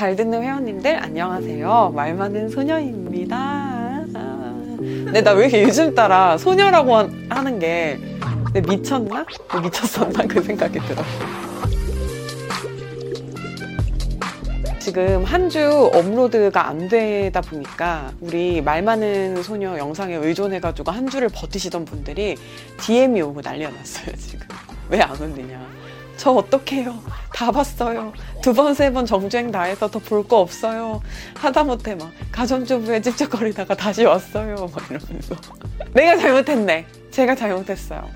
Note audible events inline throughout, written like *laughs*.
잘 듣는 회원님들 안녕하세요. 말 많은 소녀입니다. 근데 나 왜 이렇게 요즘 따라 소녀라고 하는 게 내 미쳤나? 미쳤었나? 그 생각이 들어. 지금 한 주 업로드가 안 되다 보니까 우리 말 많은 소녀 영상에 의존해가지고 한 주를 버티시던 분들이 DM이 오고 난리가 났어요, 지금. 왜 안 올리냐. 저 어떡해요. 다 봤어요. 두 번, 세 번 정주행 다 해서 더 볼 거 없어요. 하다못해 막 가정주부에 찝쩍거리다가 다시 왔어요. 막 이러면서. *laughs* 내가 잘못했네. 제가 잘못했어요.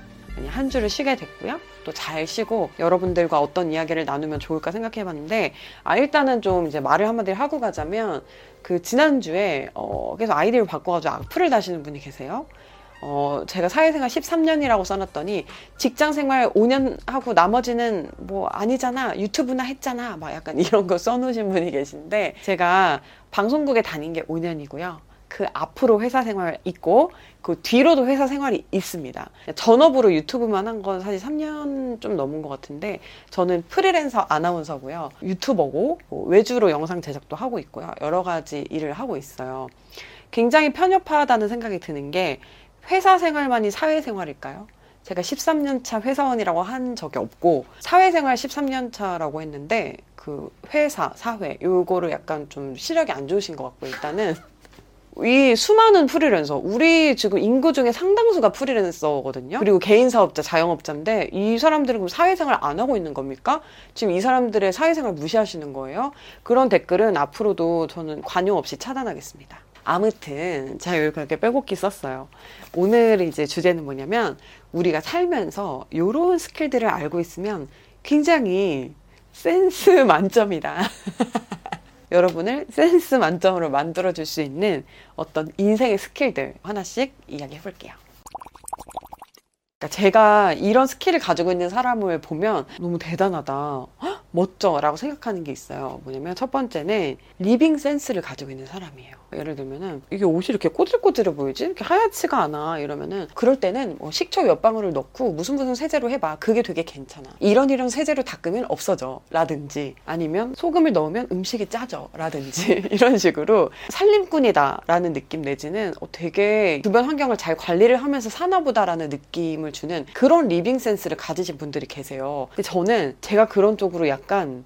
한 주를 쉬게 됐고요. 또 잘 쉬고 여러분들과 어떤 이야기를 나누면 좋을까 생각해 봤는데, 아, 일단은 좀 이제 말을 한마디 하고 가자면, 그 지난주에, 어, 계속 아이디를 바꿔가지고 악플을 다시는 분이 계세요. 어, 제가 사회생활 13년이라고 써놨더니 직장 생활 5년 하고 나머지는 뭐 아니잖아. 유튜브나 했잖아. 막 약간 이런 거 써놓으신 분이 계신데 제가 방송국에 다닌 게 5년이고요. 그 앞으로 회사 생활 있고 그 뒤로도 회사 생활이 있습니다. 전업으로 유튜브만 한 건 사실 3년 좀 넘은 것 같은데 저는 프리랜서 아나운서고요. 유튜버고 뭐 외주로 영상 제작도 하고 있고요. 여러 가지 일을 하고 있어요. 굉장히 편협하다는 생각이 드는 게 회사 생활만이 사회생활일까요? 제가 13년 차 회사원이라고 한 적이 없고 사회생활 13년 차라고 했는데 그 회사, 사회 요거를 약간 좀 시력이 안 좋으신 것 같고 일단은 이 수많은 프리랜서 우리 지금 인구 중에 상당수가 프리랜서거든요. 그리고 개인 사업자 자영업자인데 이 사람들은 그럼 사회생활 안 하고 있는 겁니까? 지금 이 사람들의 사회생활 무시하시는 거예요? 그런 댓글은 앞으로도 저는 관용 없이 차단하겠습니다 아무튼 제가 이렇게 빼곡히 썼어요. 오늘 이제 주제는 뭐냐면 우리가 살면서 이런 스킬들을 알고 있으면 굉장히 센스 만점이다. *laughs* 여러분을 센스 만점으로 만들어 줄 수 있는 어떤 인생의 스킬들 하나씩 이야기해 볼게요. 그러니까 제가 이런 스킬을 가지고 있는 사람을 보면 너무 대단하다. 멋져 라고 생각하는 게 있어요. 뭐냐면 첫 번째는 리빙 센스를 가지고 있는 사람이에요. 예를 들면은 이게 옷이 이렇게 꼬들꼬들해 보이지? 이렇게 하얗지가 않아 이러면은 그럴 때는 뭐 식초 몇 방울을 넣고 무슨 무슨 세제로 해봐 그게 되게 괜찮아 이런 이런 세제로 닦으면 없어져 라든지 아니면 소금을 넣으면 음식이 짜져 라든지 *laughs* 이런 식으로 살림꾼이다 라는 느낌 내지는 어, 되게 주변 환경을 잘 관리를 하면서 사나 보다라는 느낌을 주는 그런 리빙 센스를 가지신 분들이 계세요 근데 저는 제가 그런 쪽으로 약간 약간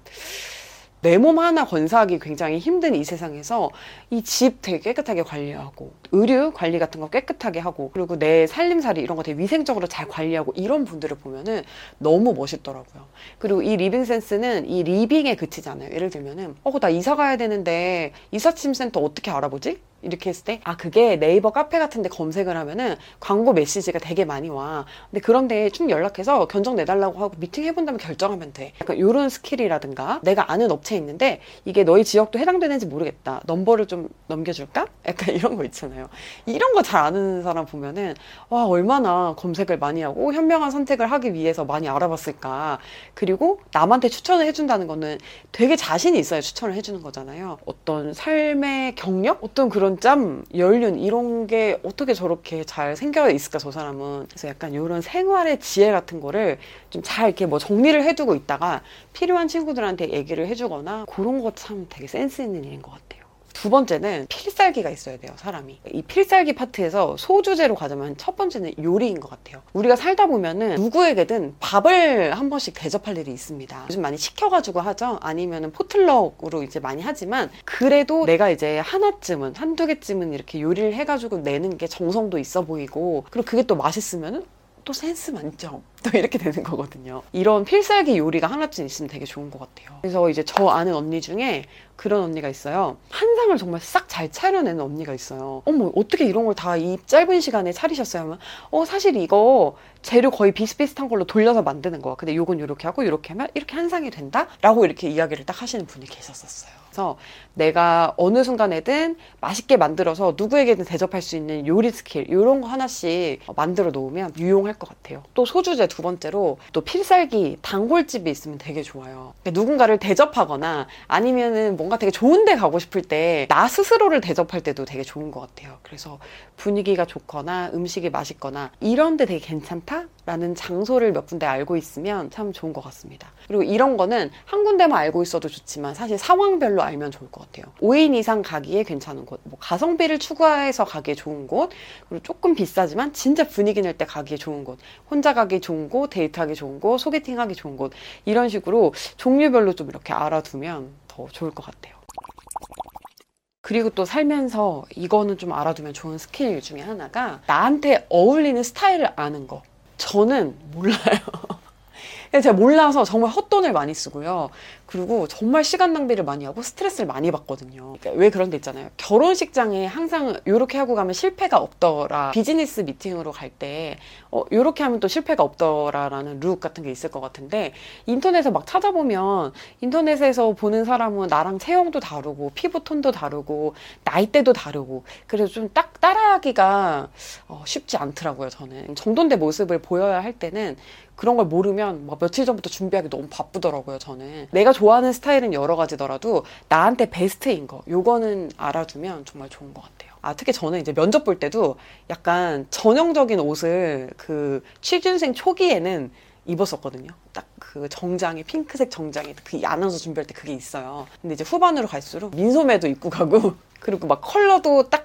내몸 하나 건사하기 굉장히 힘든 이 세상에서 이 집 되게 깨끗하게 관리하고 의류 관리 같은 거 깨끗하게 하고 그리고 내 살림살이 이런 거 되게 위생적으로 잘 관리하고 이런 분들을 보면은 너무 멋있더라고요. 그리고 이 리빙 센스는 이 리빙에 그치지 않아요. 예를 들면은 어 나 이사 가야 되는데 이삿짐 센터 어떻게 알아보지? 이렇게 했을 때, 아, 그게 네이버 카페 같은 데 검색을 하면은 광고 메시지가 되게 많이 와. 근데 그런데 쭉 연락해서 견적 내달라고 하고 미팅 해본 다음에 결정하면 돼. 약간 이런 스킬이라든가 내가 아는 업체 있는데 이게 너희 지역도 해당되는지 모르겠다. 넘버를 좀 넘겨줄까? 약간 이런 거 있잖아요. 이런 거 잘 아는 사람 보면은 와, 얼마나 검색을 많이 하고 현명한 선택을 하기 위해서 많이 알아봤을까. 그리고 남한테 추천을 해준다는 거는 되게 자신이 있어야 추천을 해주는 거잖아요. 어떤 삶의 경력? 어떤 그런 짬, 연륜 이런 게 어떻게 저렇게 잘 생겨 있을까 저 사람은 그래서 약간 이런 생활의 지혜 같은 거를 좀 잘 이렇게 뭐 정리를 해두고 있다가 필요한 친구들한테 얘기를 해주거나 그런 거 참 되게 센스 있는 일인 것 같아요. 두 번째는 필살기가 있어야 돼요, 사람이. 이 필살기 파트에서 소주제로 가자면 첫 번째는 요리인 것 같아요. 우리가 살다 보면은 누구에게든 밥을 한 번씩 대접할 일이 있습니다. 요즘 많이 시켜가지고 하죠. 아니면은 포틀럭으로 이제 많이 하지만 그래도 내가 이제 하나쯤은, 한두 개쯤은 이렇게 요리를 해가지고 내는 게 정성도 있어 보이고 그리고 그게 또 맛있으면은 또 센스 만점 *laughs* 또 이렇게 되는 거거든요. 이런 필살기 요리가 하나쯤 있으면 되게 좋은 것 같아요. 그래서 이제 저 아는 언니 중에 그런 언니가 있어요. 한 상을 정말 싹 잘 차려내는 언니가 있어요. 어머 어떻게 이런 걸 다 이 짧은 시간에 차리셨어요? 하면 어 사실 이거 재료 거의 비슷비슷한 걸로 돌려서 만드는 거야. 근데 요건 이렇게 하고 이렇게 하면 이렇게 한 상이 된다? 라고 이렇게 이야기를 딱 하시는 분이 계셨었어요 그래서 내가 어느 순간에든 맛있게 만들어서 누구에게든 대접할 수 있는 요리 스킬 이런 거 하나씩 만들어 놓으면 유용할 것 같아요. 또 소주제 두 번째로 또 필살기 단골집이 있으면 되게 좋아요. 그러니까 누군가를 대접하거나 아니면은 뭔가 되게 좋은 데 가고 싶을 때 나 스스로를 대접할 때도 되게 좋은 것 같아요. 그래서 분위기가 좋거나 음식이 맛있거나 이런 데 되게 괜찮다 라는 장소를 몇 군데 알고 있으면 참 좋은 것 같습니다. 그리고 이런 거는 한 군데만 알고 있어도 좋지만 사실 상황별로 알면 좋을 것 같아요. 5인 이상 가기에 괜찮은 곳, 뭐 가성비를 추구해서 가기에 좋은 곳, 그리고 조금 비싸지만 진짜 분위기 낼 때 가기에 좋은 곳, 혼자 가기 좋은 곳, 데이트하기 좋은 곳, 소개팅하기 좋은 곳 이런 식으로 종류별로 좀 이렇게 알아두면 더 좋을 것 같아요. 그리고 또 살면서 이거는 좀 알아두면 좋은 스킬 중에 하나가 나한테 어울리는 스타일을 아는 거. 저는 몰라요. 제가 몰라서 정말 헛돈을 많이 쓰고요. 그리고 정말 시간 낭비를 많이 하고 스트레스를 많이 받거든요. 그러니까 왜 그런 데 있잖아요. 결혼식장에 항상 이렇게 하고 가면 실패가 없더라. 비즈니스 미팅으로 갈때 어, 이렇게 하면 또 실패가 없더라라는 look 같은 게 있을 것 같은데 인터넷에 막 찾아보면 인터넷에서 보는 사람은 나랑 체형도 다르고 피부 톤도 다르고 나이대도 다르고 그래서 좀 딱 따라하기가 어, 쉽지 않더라고요. 저는 정돈된 모습을 보여야 할 때는 그런 걸 모르면 막 며칠 전부터 준비하기 너무 바쁘더라고요, 저는. 내가 좋아하는 스타일은 여러 가지더라도 나한테 베스트인 거, 요거는 알아두면 정말 좋은 것 같아요. 아, 특히 저는 이제 면접 볼 때도 약간 전형적인 옷을 그 취준생 초기에는 입었었거든요. 딱 그 정장에 핑크색 정장에 그 아나운서 준비할 때 그게 있어요. 근데 이제 후반으로 갈수록 민소매도 입고 가고 *laughs* 그리고 막 컬러도 딱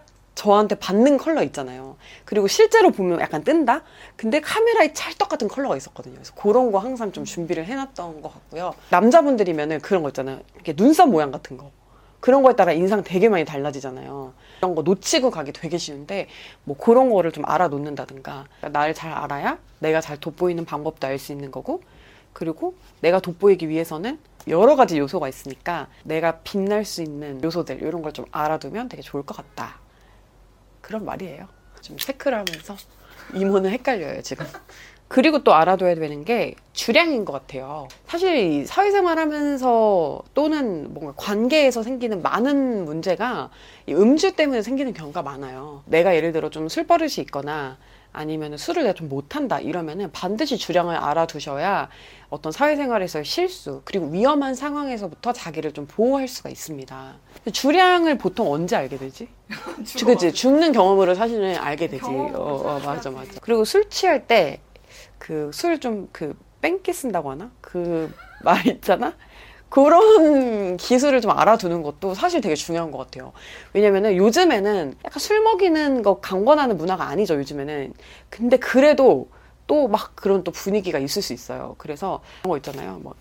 저한테 받는 컬러 있잖아요. 그리고 실제로 보면 약간 뜬다? 근데 카메라에 찰떡 같은 컬러가 있었거든요. 그래서 그런 거 항상 좀 준비를 해놨던 것 같고요. 남자분들이면은 그런 거 있잖아요. 이렇게 눈썹 모양 같은 거. 그런 거에 따라 인상 되게 많이 달라지잖아요. 이런 거 놓치고 가기 되게 쉬운데 뭐 그런 거를 좀 알아놓는다든가 나를 잘 알아야 내가 잘 돋보이는 방법도 알 수 있는 거고 그리고 내가 돋보이기 위해서는 여러 가지 요소가 있으니까 내가 빛날 수 있는 요소들 이런 걸 좀 알아두면 되게 좋을 것 같다. 그런 말이에요. 좀 체크를 하면서 이모는 헷갈려요, 지금. 그리고 또 알아둬야 되는 게 주량인 것 같아요. 사실 사회생활 하면서 또는 뭔가 관계에서 생기는 많은 문제가 음주 때문에 생기는 경우가 많아요. 내가 예를 들어 좀 술 버릇이 있거나 아니면 술을 내가 좀 못한다 이러면은 반드시 주량을 알아두셔야 어떤 사회생활에서의 실수 그리고 위험한 상황에서부터 자기를 좀 보호할 수가 있습니다. 주량을 보통 언제 알게 되지? *laughs* 그지 죽는 경험으로 사실은 알게 되지. 어, 어, 맞아 맞아. 그리고 술 취할 때 그 술 좀그 뺑기 쓴다고 하나? 그 말 있잖아. 그런 기술을 좀 알아두는 것도 사실 되게 중요한 것 같아요. 왜냐면은 요즘에는 약간 술 먹이는 거 강권하는 문화가 아니죠, 요즘에는. 근데 그래도 또 막 그런 또 분위기가 있을 수 있어요. 그래서 그런 거 있잖아요. 막,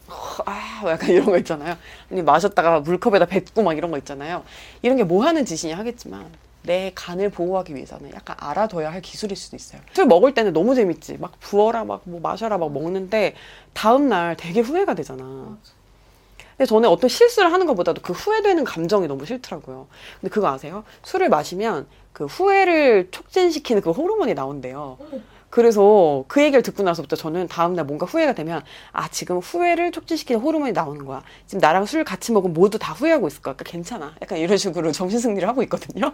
아, 약간 이런 거 있잖아요. 아니, 마셨다가 물컵에다 뱉고 막 이런 거 있잖아요. 이런 게 뭐 하는 짓이냐 하겠지만, 내 간을 보호하기 위해서는 약간 알아둬야 할 기술일 수도 있어요. 술 먹을 때는 너무 재밌지. 막 부어라, 막 뭐 마셔라, 막 먹는데, 다음날 되게 후회가 되잖아. 근데 저는 어떤 실수를 하는 것보다도 그 후회되는 감정이 너무 싫더라고요. 근데 그거 아세요? 술을 마시면 그 후회를 촉진시키는 그 호르몬이 나온대요. 그래서 그 얘기를 듣고 나서부터 저는 다음날 뭔가 후회가 되면 아 지금 후회를 촉진시키는 호르몬이 나오는 거야. 지금 나랑 술 같이 먹으면 모두 다 후회하고 있을 거야. 그러니까 괜찮아. 약간 이런 식으로 정신승리를 하고 있거든요.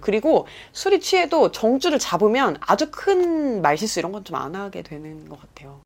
그리고 술이 취해도 정주를 잡으면 아주 큰 말실수 이런 건 좀 안 하게 되는 것 같아요.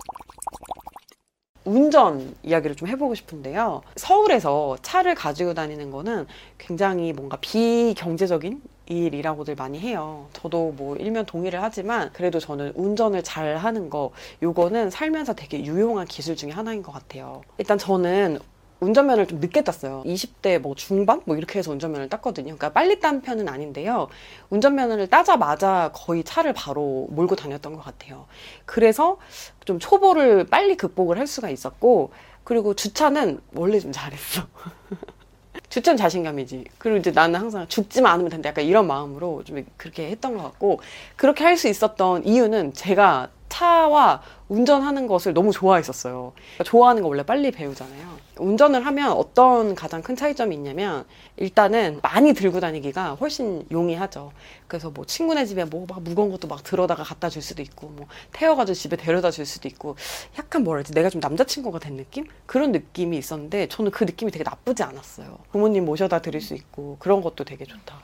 운전 이야기를 좀 해보고 싶은데요. 서울에서 차를 가지고 다니는 거는 굉장히 뭔가 비경제적인 일이라고들 많이 해요. 저도 뭐 일면 동의를 하지만 그래도 저는 운전을 잘 하는 거 요거는 살면서 되게 유용한 기술 중에 하나인 것 같아요. 일단 저는 운전면을 좀 늦게 땄어요. 20대 뭐 중반? 뭐 이렇게 해서 운전면을 땄거든요. 그러니까 빨리 딴 편은 아닌데요. 운전면허를 따자마자 거의 차를 바로 몰고 다녔던 것 같아요. 그래서 좀 초보를 빨리 극복을 할 수가 있었고, 그리고 주차는 원래 좀 잘했어. *laughs* 주차는 자신감이지. 그리고 이제 나는 항상 죽지만 않으면 된다. 약간 이런 마음으로 좀 그렇게 했던 것 같고, 그렇게 할 수 있었던 이유는 제가 차와 운전하는 것을 너무 좋아했었어요. 그러니까 좋아하는 거 원래 빨리 배우잖아요. 운전을 하면 어떤 가장 큰 차이점이 있냐면 일단은 많이 들고 다니기가 훨씬 용이하죠. 그래서 뭐 친구네 집에 뭐 막 무거운 것도 막 들어다가 갖다 줄 수도 있고 뭐 태워가지고 집에 데려다 줄 수도 있고 약간 뭐라 지 내가 좀 남자친구가 된 느낌? 그런 느낌이 있었는데 저는 그 느낌이 되게 나쁘지 않았어요. 부모님 모셔다 드릴 수 있고 그런 것도 되게 좋다.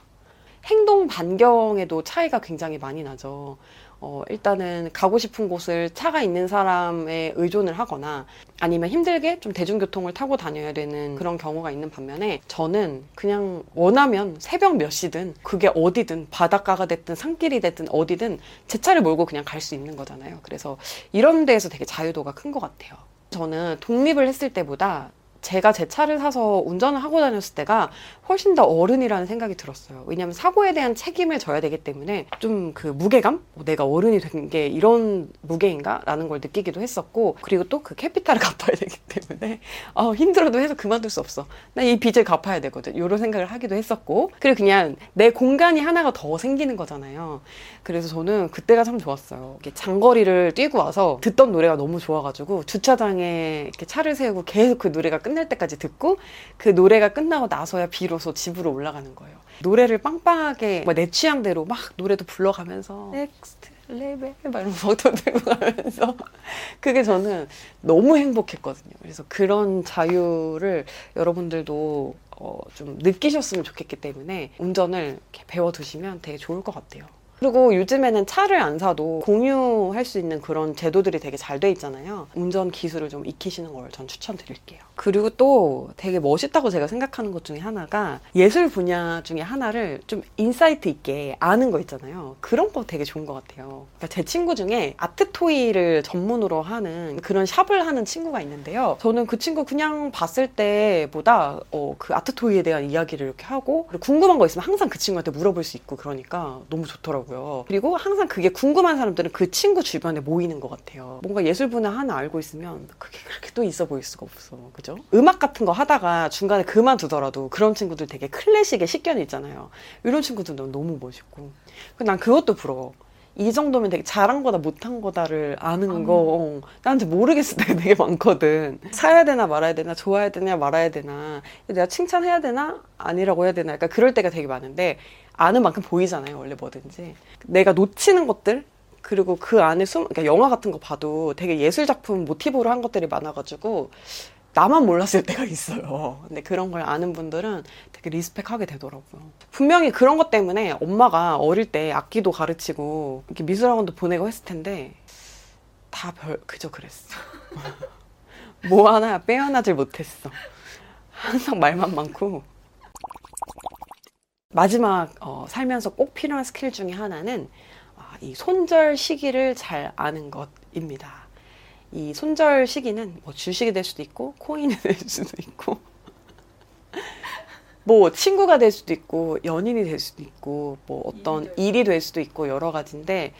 행동 반경에도 차이가 굉장히 많이 나죠. 어, 일단은 가고 싶은 곳을 차가 있는 사람에 의존을 하거나 아니면 힘들게 좀 대중교통을 타고 다녀야 되는 그런 경우가 있는 반면에 저는 그냥 원하면 새벽 몇 시든 그게 어디든 바닷가가 됐든 산길이 됐든 어디든 제 차를 몰고 그냥 갈 수 있는 거잖아요. 그래서 이런 데에서 되게 자유도가 큰 것 같아요. 저는 독립을 했을 때보다 제가 제 차를 사서 운전을 하고 다녔을 때가 훨씬 더 어른이라는 생각이 들었어요. 왜냐하면 사고에 대한 책임을 져야 되기 때문에 좀 그 무게감? 어, 내가 어른이 된 게 이런 무게인가? 라는 걸 느끼기도 했었고 그리고 또 그 캐피탈을 *laughs* 갚아야 되기 때문에 어, 힘들어도 해서 그만둘 수 없어. 나 이 빚을 갚아야 되거든. 이런 생각을 하기도 했었고 그리고 그냥 내 공간이 하나가 더 생기는 거잖아요. 그래서 저는 그때가 참 좋았어요. 장거리를 뛰고 와서 듣던 노래가 너무 좋아가지고 주차장에 이렇게 차를 세우고 계속 그 노래가 끝날 때까지 듣고 그 노래가 끝나고 나서야 비로소 집으로 올라가는 거예요. 노래를 빵빵하게 내 취향대로 막 노래도 불러가면서 Next Level 막 이러면서 버튼 들고 가면서 그게 저는 너무 행복했거든요. 그래서 그런 자유를 여러분들도 어, 좀 느끼셨으면 좋겠기 때문에 운전을 배워두시면 되게 좋을 것 같아요. 그리고 요즘에는 차를 안 사도 공유할 수 있는 그런 제도들이 되게 잘 돼 있잖아요. 운전 기술을 좀 익히시는 걸 전 추천드릴게요. 그리고 또 되게 멋있다고 제가 생각하는 것 중에 하나가 예술 분야 중에 하나를 좀 insight 있게 아는 거 있잖아요. 그런 거 되게 좋은 것 같아요. 그러니까 제 친구 중에 art toy를 전문으로 하는 그런 shop을 하는 친구가 있는데요. 저는 그 친구 그냥 봤을 때보다 어, 그 아트 토이에 대한 이야기를 이렇게 하고 궁금한 거 있으면 항상 그 친구한테 물어볼 수 있고 그러니까 너무 좋더라고요. 그리고 항상 그게 궁금한 사람들은 그 친구 주변에 모이는 것 같아요. 뭔가 예술 분야 하나 알고 있으면 그게 그렇게 또 있어 보일 수가 없어. 그죠? 음악 같은 거 하다가 중간에 그만두더라도 그런 친구들 되게 클래식에 식견이 있잖아요. 이런 친구들도 너무 멋있고. 난 그것도 부러워. 이 정도면 되게 잘한 거다 못한 거다를 아는 거 어, 나한테 모르겠을 때가 되게 많거든 사야 되나 말아야 되나 좋아야 되냐 말아야 되나 내가 칭찬해야 되나 아니라고 해야 되나 약간 그럴 때가 되게 많은데 아는 만큼 보이잖아요 원래 뭐든지 내가 놓치는 것들 그리고 그 안에 숨 그러니까 영화 같은 거 봐도 되게 예술 작품 모티브로 한 것들이 많아가지고 나만 몰랐을 *laughs* 때가 있어요. 근데 그런 걸 아는 분들은 되게 리스펙하게 되더라고요. 분명히 그런 것 때문에 엄마가 어릴 때 악기도 가르치고 이렇게 미술학원도 보내고 했을 텐데 다 별 그저 그랬어. *laughs* 뭐 하나 빼어나질 못했어. 항상 말만 많고. 마지막 어, 살면서 꼭 필요한 스킬 중에 하나는 아, 이 손절 시기를 잘 아는 것입니다. 이 손절 시기는 뭐 주식이 될 수도 있고 코인이 *laughs* 될 수도 있고 *laughs* 뭐 친구가 될 수도 있고 연인이 될 수도 있고 뭐 어떤 일이 될 수도 있고 여러 가지인데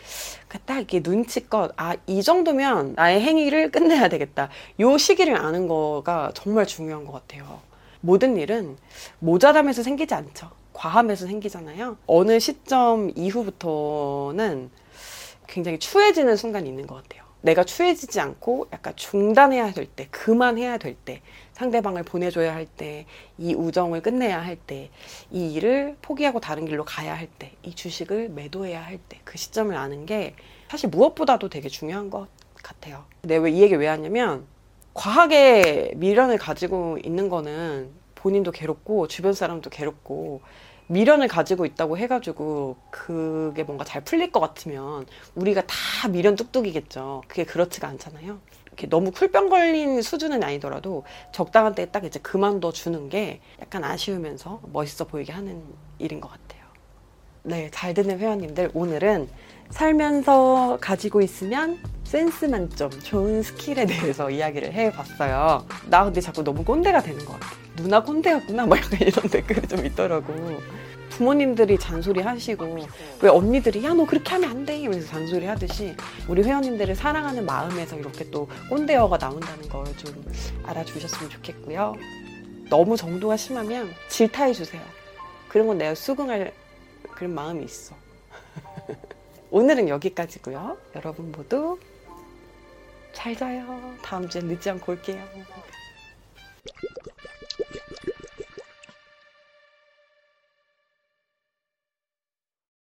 그딱 이렇게 눈치껏 아 이 정도면 나의 행위를 끝내야 되겠다. 요 시기를 아는 거가 정말 중요한 것 같아요. 모든 일은 모자람에서 생기지 않죠 과함에서 생기잖아요 어느 시점 이후부터는 굉장히 추해지는 순간이 있는 것 같아요 내가 추해지지 않고 약간 중단해야 될 때, 그만해야 될 때, 상대방을 보내줘야 할 때, 이 우정을 끝내야 할 때, 이 일을 포기하고 다른 길로 가야 할 때, 이 주식을 매도해야 할 때, 그 시점을 아는 게 사실 무엇보다도 되게 중요한 것 같아요. 내가 왜이 얘기 왜 하냐면, 과하게 미련을 가지고 있는 거는 본인도 괴롭고, 주변 사람도 괴롭고, 미련을 가지고 있다고 해가지고 그게 뭔가 잘 풀릴 것 같으면 우리가 다 미련 뚝뚝이겠죠. 그게 그렇지가 않잖아요. 이렇게 너무 쿨병 걸린 수준은 아니더라도 적당한 때에 딱 이제 그만둬 주는 게 약간 아쉬우면서 멋있어 보이게 하는 일인 것 같아요. 네, 잘 듣는 회원님들 오늘은 살면서 가지고 있으면 센스 만점 좋은 스킬에 대해서 *laughs* 이야기를 해봤어요. 나 근데 자꾸 너무 꼰대가 되는 것 같아. 누나 꼰대였구나 막 약간 이런 댓글이 좀 있더라고. 부모님들이 잔소리 하시고 왜 언니들이 야 너 그렇게 하면 안 돼 이러면서 잔소리 하듯이 우리 회원님들을 사랑하는 마음에서 이렇게 또 꼰대어가 나온다는 걸 좀 알아주셨으면 좋겠고요. 너무 정도가 심하면 질타해 주세요. 그런 건 내가 수긍할 그런 마음이 있어. *laughs* 오늘은 여기까지고요. 여러분 모두 잘 자요. 다음 주에 늦지 않고 올게요.